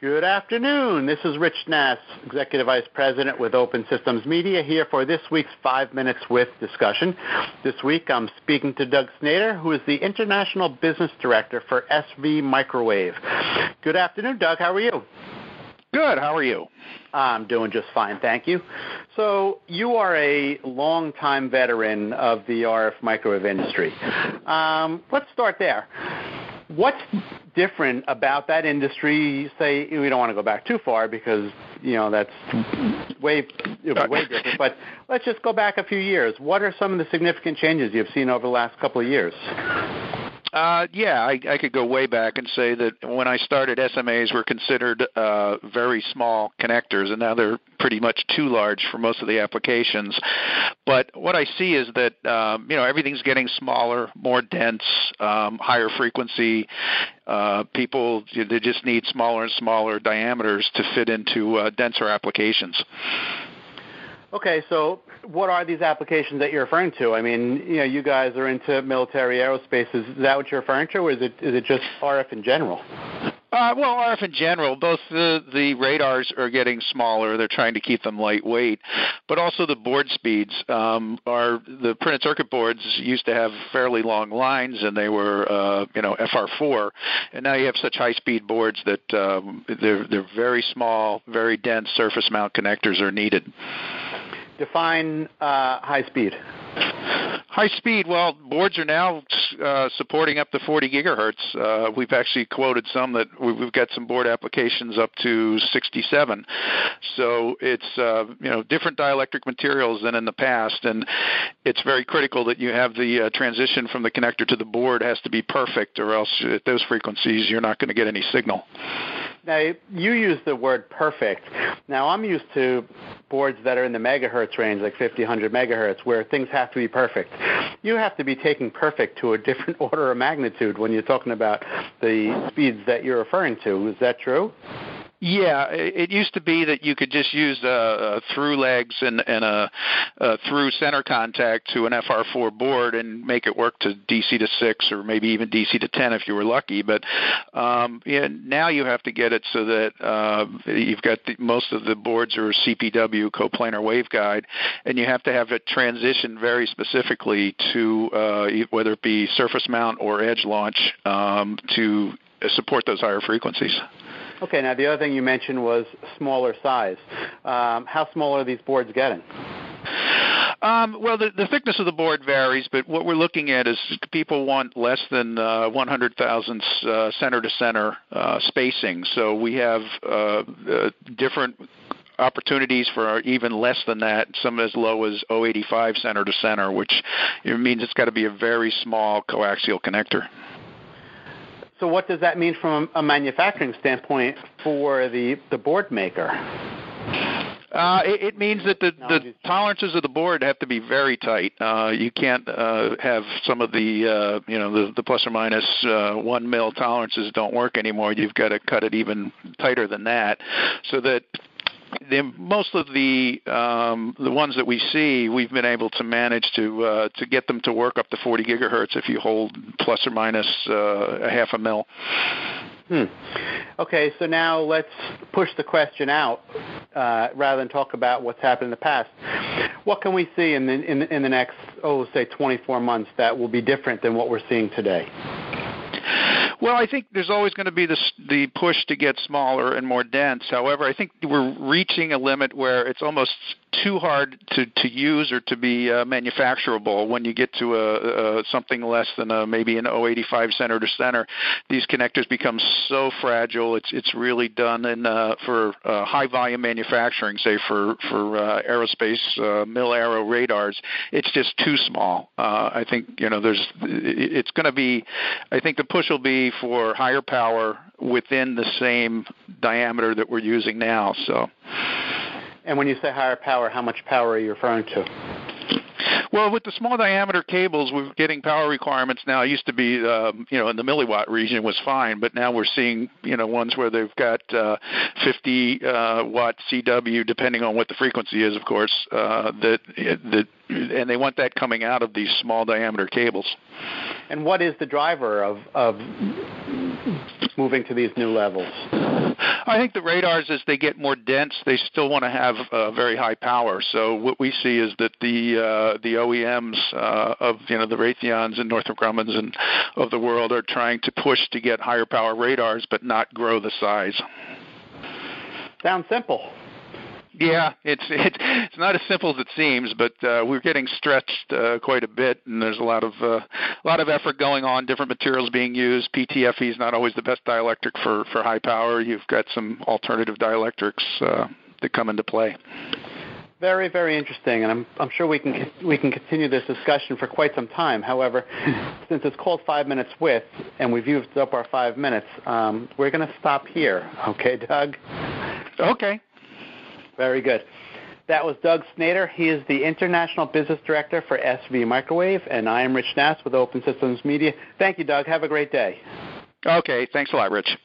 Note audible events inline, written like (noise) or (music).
Good afternoon. This is Rich Nass, Executive Vice President with Open Systems Media, here for this week's Five Minutes with discussion. This week I'm speaking to Doug Snyder, who is the International Business Director for SV Microwave. Good afternoon, Doug. How are you? Good. How are you? I'm doing just fine, thank you. So, you are a longtime veteran of the RF microwave industry. Um, let's start there. What's different about that industry? Say we don't want to go back too far because you know that's way way different. But let's just go back a few years. What are some of the significant changes you've seen over the last couple of years? Uh, yeah, I, I could go way back and say that when I started, SMAs were considered uh, very small connectors, and now they're pretty much too large for most of the applications. But what I see is that um, you know everything's getting smaller, more dense, um, higher frequency. Uh, people they just need smaller and smaller diameters to fit into uh, denser applications. Okay, so what are these applications that you're referring to? I mean, you know, you guys are into military aerospace. Is that what you're referring to, or is it is it just RF in general? Uh, well, RF in general, both the, the radars are getting smaller. They're trying to keep them lightweight, but also the board speeds. Um, are the printed circuit boards used to have fairly long lines, and they were uh, you know FR4, and now you have such high speed boards that um, they're they're very small, very dense surface mount connectors are needed. Define uh, high speed. High speed. Well, boards are now uh, supporting up to 40 gigahertz. Uh, we've actually quoted some that we've got some board applications up to 67. So it's uh, you know different dielectric materials than in the past, and it's very critical that you have the uh, transition from the connector to the board has to be perfect, or else at those frequencies you're not going to get any signal. Now, you use the word perfect. Now, I'm used to boards that are in the megahertz range, like 50, 100 megahertz, where things have to be perfect. You have to be taking perfect to a different (laughs) order of magnitude when you're talking about the speeds that you're referring to. Is that true? Yeah, it used to be that you could just use uh, through legs and, and a, a through center contact to an FR4 board and make it work to DC to six or maybe even DC to ten if you were lucky. But um, yeah, now you have to get it so that uh, you've got the, most of the boards are CPW coplanar waveguide, and you have to have it transition very specifically to uh, whether it be surface mount or edge launch um, to support those higher frequencies. Okay, now the other thing you mentioned was smaller size. Um, how small are these boards getting? Um, well, the, the thickness of the board varies, but what we're looking at is people want less than uh, 100 thousandths uh, center to center uh, spacing. So we have uh, uh, different opportunities for even less than that, some as low as 085 center to center, which means it's got to be a very small coaxial connector. So what does that mean from a manufacturing standpoint for the, the board maker? Uh, it, it means that the, the tolerances of the board have to be very tight. Uh, you can't uh, have some of the uh, you know the, the plus or minus uh, one mil tolerances don't work anymore. You've got to cut it even tighter than that, so that the, most of the um, the ones that we see, we've been able to manage to uh, to get them to work up to 40 gigahertz if you hold plus or minus uh, a half a mil. Hmm. Okay, so now let's push the question out uh, rather than talk about what's happened in the past. What can we see in the in, in the next oh say 24 months that will be different than what we're seeing today? Well, I think there's always going to be this, the push to get smaller and more dense. However, I think we're reaching a limit where it's almost too hard to, to use or to be uh, manufacturable when you get to a, a something less than a, maybe an 085 center to center. These connectors become so fragile. It's it's really done in uh, for uh, high volume manufacturing, say for for uh, aerospace uh, mil aero radars. It's just too small. Uh, I think you know there's it's going to be. I think the push will be for higher power within the same diameter that we're using now. So. And when you say higher power, how much power are you referring to? Well, with the small diameter cables, we're getting power requirements now. It used to be, um, you know, in the milliwatt region was fine, but now we're seeing, you know, ones where they've got uh, 50 uh, watt CW, depending on what the frequency is, of course. Uh, that that and they want that coming out of these small diameter cables. And what is the driver of of moving to these new levels? I think the radars, as they get more dense, they still want to have uh, very high power. So what we see is that the uh, the OEMs uh, of you know the Raytheons and Northrop Grumman's and of the world are trying to push to get higher power radars, but not grow the size. Sounds simple. Yeah, it's it, it's not as simple as it seems, but uh, we're getting stretched uh, quite a bit, and there's a lot of uh, a lot of effort going on. Different materials being used. PTFE is not always the best dielectric for for high power. You've got some alternative dielectrics uh, that come into play. Very, very interesting, and I'm, I'm sure we can we can continue this discussion for quite some time. However, since it's called Five Minutes With, and we've used up our five minutes, um, we're going to stop here. Okay, Doug? Okay. Very good. That was Doug Snader. He is the International Business Director for SV Microwave, and I am Rich Nass with Open Systems Media. Thank you, Doug. Have a great day. Okay. Thanks a lot, Rich.